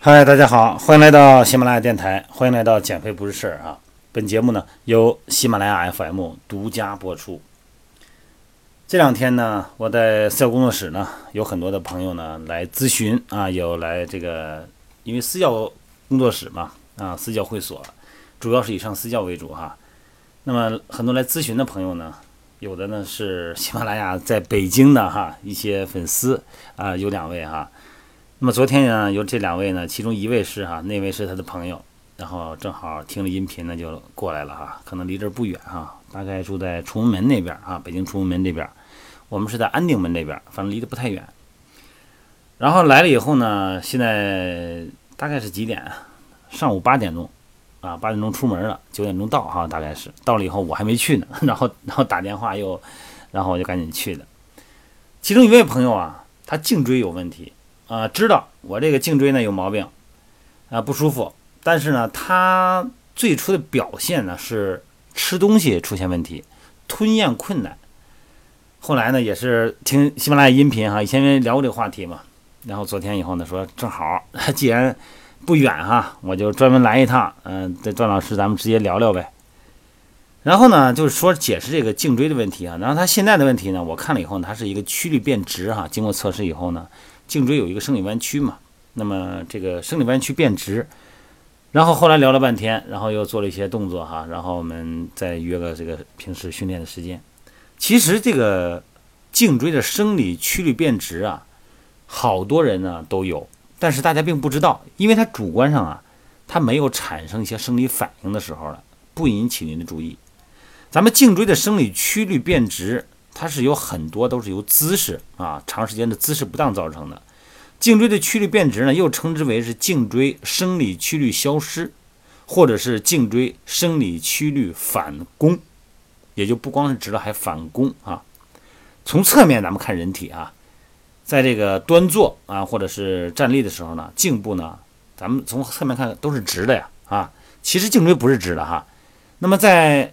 嗨，大家好，欢迎来到喜马拉雅电台，欢迎来到减肥不是事儿啊。本节目呢由喜马拉雅 FM 独家播出。这两天呢，我在私教工作室呢，有很多的朋友呢来咨询啊，有来这个，因为私教工作室嘛，啊，私教会所，主要是以上私教为主哈。那么很多来咨询的朋友呢，有的呢是喜马拉雅在北京的哈一些粉丝啊，有两位哈。那么昨天呢，有这两位呢，其中一位是哈，那位是他的朋友，然后正好听了音频呢，就过来了哈，可能离这儿不远哈，大概住在崇文门那边啊，北京崇文门这边，我们是在安定门那边，反正离得不太远。然后来了以后呢，现在大概是几点？上午八点钟啊，八点钟出门了，九点钟到哈，大概是到了以后我还没去呢，然后然后打电话又，然后我就赶紧去的。其中一位朋友啊，他颈椎有问题。啊，知道我这个颈椎呢有毛病，啊不舒服，但是呢，他最初的表现呢是吃东西出现问题，吞咽困难。后来呢，也是听喜马拉雅音频哈，以前聊过这个话题嘛。然后昨天以后呢，说正好 既然不远哈，我就专门来一趟，嗯，这段老师咱们直接聊聊呗。然后呢，就是说解释这个颈椎的问题啊。然后他现在的问题呢，我看了以后，它是一个曲率变直哈。经过测试以后呢。颈椎有一个生理弯曲嘛，那么这个生理弯曲变直，然后后来聊了半天，然后又做了一些动作哈，然后我们再约个这个平时训练的时间。其实这个颈椎的生理曲率变直啊，好多人呢都有，但是大家并不知道，因为它主观上啊，它没有产生一些生理反应的时候了，不引起您的注意。咱们颈椎的生理曲率变直。它是有很多都是由姿势啊，长时间的姿势不当造成的。颈椎的曲率变直呢，又称之为是颈椎生理曲率消失，或者是颈椎生理曲率反弓，也就不光是直了，还反弓啊。从侧面咱们看人体啊，在这个端坐啊，或者是站立的时候呢，颈部呢，咱们从侧面看都是直的呀啊。其实颈椎不是直的哈。那么在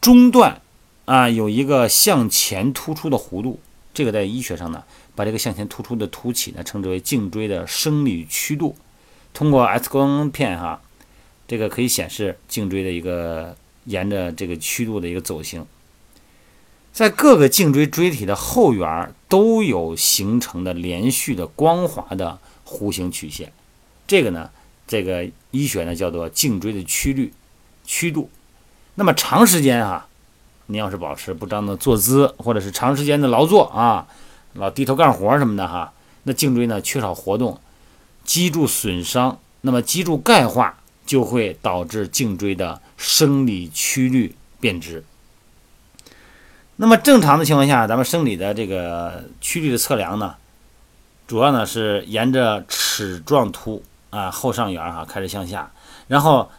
中段。啊，有一个向前突出的弧度，这个在医学上呢，把这个向前突出的凸起呢，称之为颈椎的生理曲度。通过 X 光片哈，这个可以显示颈椎的一个沿着这个曲度的一个走形。在各个颈椎椎体的后缘都有形成的连续的光滑的弧形曲线，这个呢，这个医学呢叫做颈椎的曲率曲度。那么长时间哈。你要是保持不当的坐姿，或者是长时间的劳作啊，老低头干活什么的哈，那颈椎呢缺少活动，脊柱损伤，那么脊柱钙化就会导致颈椎的生理曲率变直。那么正常的情况下，咱们生理的这个曲率的测量呢，主要呢是沿着齿状突啊后上缘哈开始向下，然后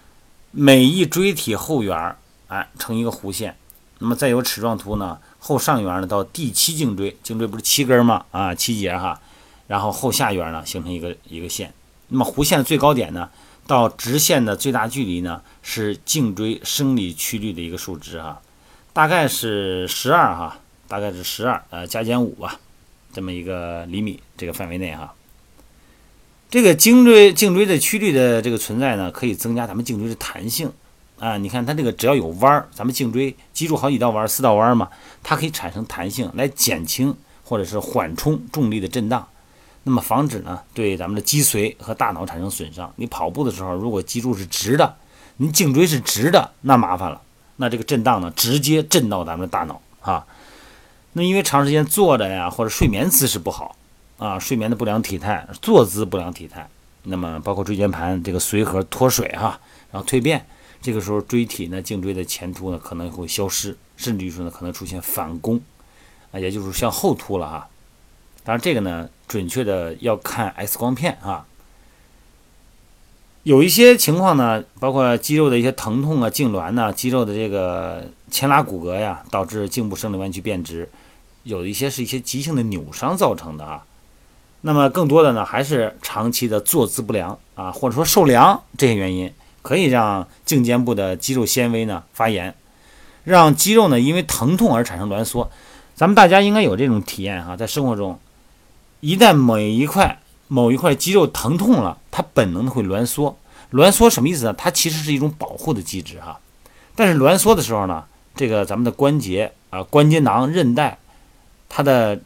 每一椎体后缘哎成一个弧线。那么再由齿状突呢，后上缘呢到第七颈椎，颈椎不是七根吗？啊，七节哈，然后后下缘呢形成一个一个线。那么弧线最高点呢，到直线的最大距离呢是颈椎生理曲率的一个数值哈，大概是十二哈，大概是十二呃加减五吧，这么一个厘米这个范围内哈。这个颈椎颈椎的曲率的这个存在呢，可以增加咱们颈椎的弹性。啊，你看它这个只要有弯儿，咱们颈椎脊柱好几道弯儿，四道弯儿嘛，它可以产生弹性来减轻或者是缓冲重力的震荡，那么防止呢对咱们的脊髓和大脑产生损伤。你跑步的时候，如果脊柱是直的，你颈椎是直的，那麻烦了，那这个震荡呢直接震到咱们的大脑啊。那因为长时间坐着呀，或者睡眠姿势不好啊，睡眠的不良体态，坐姿不良体态，那么包括椎间盘这个髓核脱水哈，然后蜕变。这个时候椎体呢，颈椎的前凸呢可能会消失，甚至于说呢可能出现反弓，啊，也就是向后凸了哈。当然这个呢准确的要看 X 光片啊。有一些情况呢，包括肌肉的一些疼痛啊、痉挛呐、肌肉的这个牵拉骨骼呀，导致颈部生理弯曲变直，有一些是一些急性的扭伤造成的啊。那么更多的呢还是长期的坐姿不良啊，或者说受凉这些原因。可以让颈肩部的肌肉纤维呢发炎，让肌肉呢因为疼痛而产生挛缩。咱们大家应该有这种体验哈，在生活中，一旦某一块某一块肌肉疼痛了，它本能的会挛缩。挛缩什么意思呢？它其实是一种保护的机制哈。但是挛缩的时候呢，这个咱们的关节啊、关节囊、韧带，它的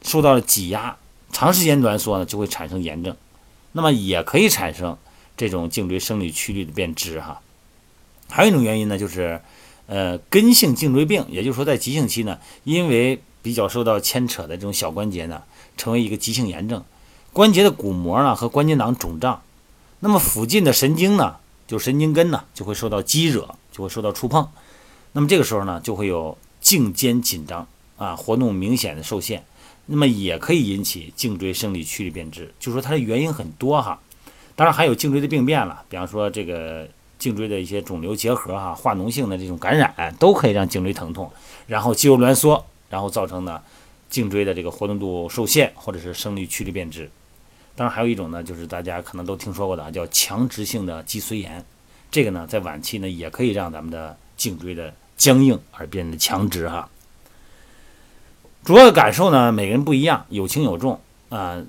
受到了挤压，长时间挛缩呢，就会产生炎症。那么也可以产生这种颈椎生理曲率的变质哈。还有一种原因呢，就是呃根性颈椎病，也就是说在急性期呢，因为比较受到牵扯的这种小关节呢，成为一个急性炎症，关节的骨膜呢和关节囊肿胀，那么附近的神经呢，就神经根呢就会受到激惹，就会受到触碰，那么这个时候呢，就会有颈肩紧张啊，活动明显的受限。那么也可以引起颈椎生理曲率变质，就说它的原因很多哈，当然还有颈椎的病变了，比方说这个颈椎的一些肿瘤结核哈，化脓性的这种感染都可以让颈椎疼痛，然后肌肉挛缩，然后造成呢颈椎的这个活动度受限或者是生理曲率变质。当然还有一种呢，就是大家可能都听说过的啊，叫强直性的脊髓炎，这个呢在晚期呢也可以让咱们的颈椎的僵硬而变得强直哈。主要的感受呢，每个人不一样，有轻有重啊。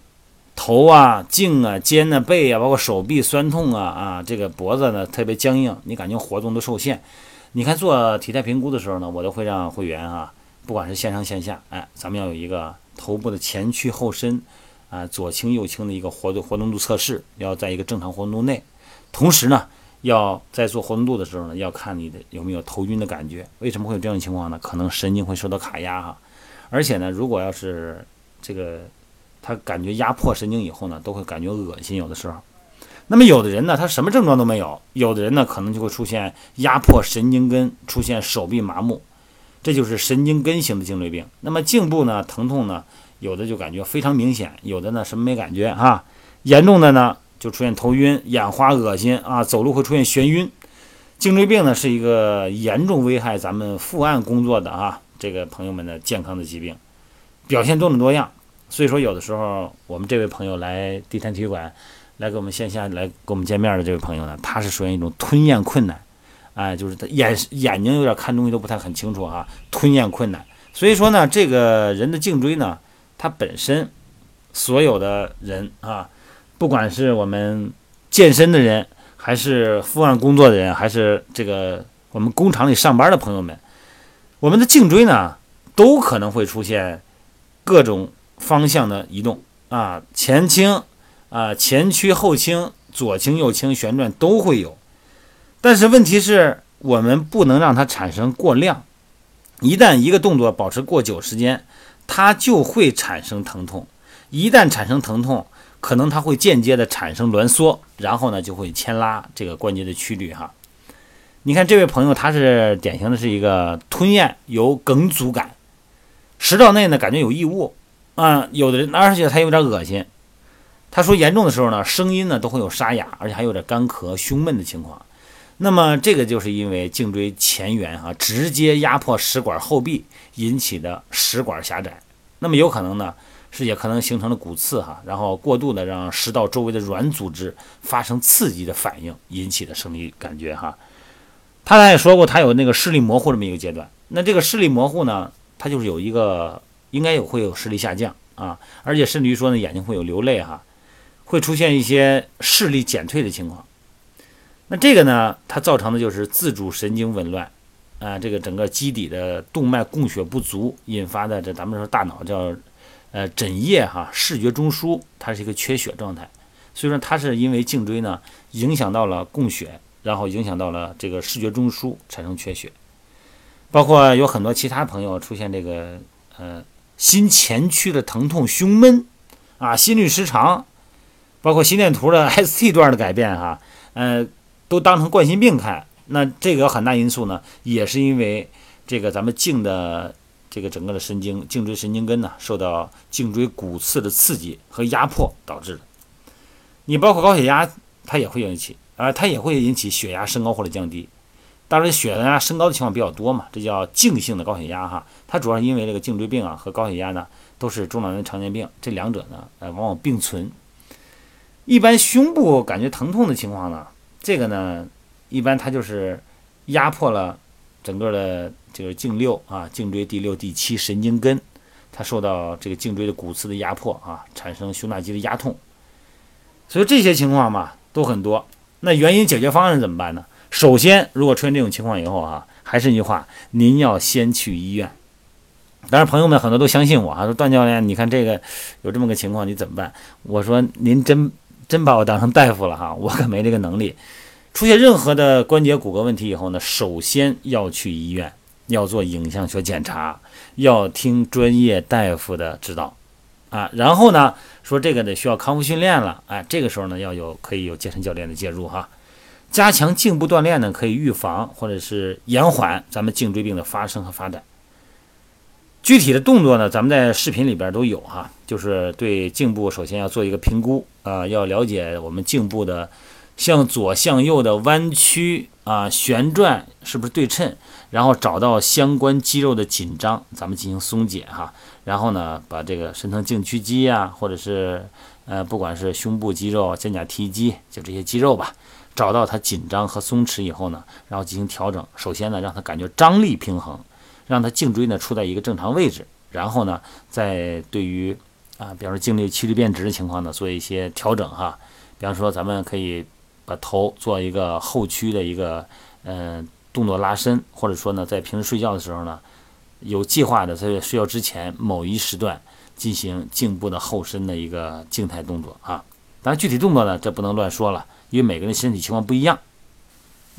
头啊、颈啊、肩啊、背啊，包括手臂酸痛啊啊，这个脖子呢特别僵硬，你感觉活动都受限。你看做体态评估的时候呢，我都会让会员啊，不管是线上线下，哎，咱们要有一个头部的前屈后伸啊，左倾右倾的一个活动活动度测试，要在一个正常活动度内。同时呢，要在做活动度的时候呢，要看你的有没有头晕的感觉。为什么会有这样的情况呢？可能神经会受到卡压哈。而且呢，如果要是这个他感觉压迫神经以后呢，都会感觉恶心，有的时候。那么有的人呢，他什么症状都没有；有的人呢，可能就会出现压迫神经根，出现手臂麻木，这就是神经根型的颈椎病。那么颈部呢，疼痛呢，有的就感觉非常明显，有的呢什么没感觉哈。严重的呢，就出现头晕、眼花、恶心啊，走路会出现眩晕。颈椎病呢，是一个严重危害咱们伏案工作的啊。这个朋友们的健康的疾病表现多种多样，所以说有的时候我们这位朋友来地坛体育馆来给我们线下来跟我们见面的这位朋友呢，他是属于一种吞咽困难，哎，就是他眼眼睛有点看东西都不太很清楚哈，吞咽困难。所以说呢，这个人的颈椎呢，它本身所有的人啊，不管是我们健身的人，还是伏案工作的人，还是这个我们工厂里上班的朋友们。我们的颈椎呢，都可能会出现各种方向的移动啊，前倾啊，前屈后倾，左倾右倾，旋转都会有。但是问题是我们不能让它产生过量，一旦一个动作保持过久时间，它就会产生疼痛。一旦产生疼痛，可能它会间接的产生挛缩，然后呢就会牵拉这个关节的曲率哈。你看这位朋友，他是典型的是一个吞咽有梗阻感，食道内呢感觉有异物啊，有的人而且他有点恶心。他说严重的时候呢，声音呢都会有沙哑，而且还有点干咳、胸闷的情况。那么这个就是因为颈椎前缘哈直接压迫食管后壁引起的食管狭窄。那么有可能呢是也可能形成了骨刺哈，然后过度的让食道周围的软组织发生刺激的反应引起的生理感觉哈。他刚也说过，他有那个视力模糊这么一个阶段。那这个视力模糊呢，他就是有一个应该有会有视力下降啊，而且甚至于说呢，眼睛会有流泪哈，会出现一些视力减退的情况。那这个呢，它造成的就是自主神经紊乱啊，这个整个基底的动脉供血不足引发的，这咱们说大脑叫呃枕叶哈，视觉中枢它是一个缺血状态，所以说它是因为颈椎呢影响到了供血。然后影响到了这个视觉中枢，产生缺血，包括有很多其他朋友出现这个呃心前区的疼痛、胸闷啊、心律失常，包括心电图的 ST 段的改变哈，呃，都当成冠心病看。那这个很大因素呢，也是因为这个咱们颈的这个整个的神经、颈椎神经根呢，受到颈椎骨刺的刺激和压迫导致的。你包括高血压，它也会引起。啊，它也会引起血压升高或者降低，当然血压升高的情况比较多嘛，这叫静性的高血压哈。它主要是因为这个颈椎病啊和高血压呢都是中老年常见病，这两者呢呃往往并存。一般胸部感觉疼痛的情况呢，这个呢一般它就是压迫了整个的这个颈六啊，颈椎第六、第七神经根，它受到这个颈椎的骨刺的压迫啊，产生胸大肌的压痛。所以这些情况嘛都很多。那原因解决方案怎么办呢？首先，如果出现这种情况以后啊，还是那句话，您要先去医院。当然，朋友们很多都相信我啊，说段教练，你看这个有这么个情况，你怎么办？我说您真真把我当成大夫了哈，我可没这个能力。出现任何的关节骨骼问题以后呢，首先要去医院，要做影像学检查，要听专业大夫的指导啊。然后呢，说这个得需要康复训练了，哎，这个时候呢要有可以有健身教练的介入哈。加强颈部锻炼呢，可以预防或者是延缓咱们颈椎病的发生和发展。具体的动作呢，咱们在视频里边都有哈，就是对颈部首先要做一个评估啊，要了解我们颈部的向左向右的弯曲啊、旋转是不是对称，然后找到相关肌肉的紧张，咱们进行松解哈。然后呢，把这个深层颈屈肌啊，或者是呃，不管是胸部肌肉、肩胛提肌，就这些肌肉吧，找到它紧张和松弛以后呢，然后进行调整。首先呢，让它感觉张力平衡。让它颈椎呢处在一个正常位置，然后呢，再对于啊，比方说颈椎曲率变直的情况呢，做一些调整哈。比方说，咱们可以把头做一个后屈的一个嗯动作拉伸，或者说呢，在平时睡觉的时候呢，有计划的在睡觉之前某一时段进行颈部的后伸的一个静态动作啊。当然，具体动作呢，这不能乱说了，因为每个人身体情况不一样。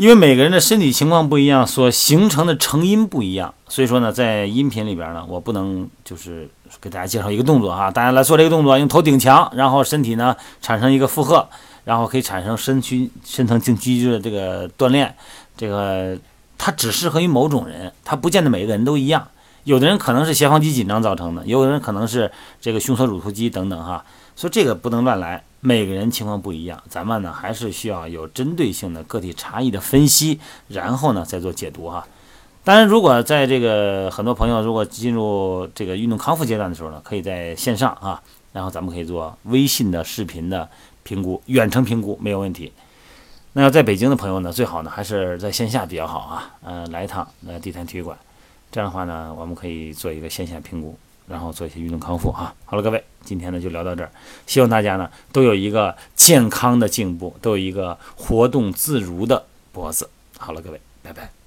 因为每个人的身体情况不一样，所形成的成因不一样，所以说呢，在音频里边呢，我不能就是给大家介绍一个动作哈，大家来做这个动作，用头顶墙，然后身体呢产生一个负荷，然后可以产生身躯深层颈肌的这个锻炼，这个它只适合于某种人，它不见得每个人都一样，有的人可能是斜方肌紧张造成的，有的人可能是这个胸锁乳突肌等等哈，所以这个不能乱来。每个人情况不一样，咱们呢还是需要有针对性的个体差异的分析，然后呢再做解读哈。当然，如果在这个很多朋友如果进入这个运动康复阶段的时候呢，可以在线上啊，然后咱们可以做微信的视频的评估，远程评估没有问题。那要在北京的朋友呢，最好呢还是在线下比较好啊，嗯，来一趟那地坛体育馆，这样的话呢，我们可以做一个线下评估。然后做一些运动康复啊。好了，各位，今天呢就聊到这儿，希望大家呢都有一个健康的颈部，都有一个活动自如的脖子。好了，各位，拜拜。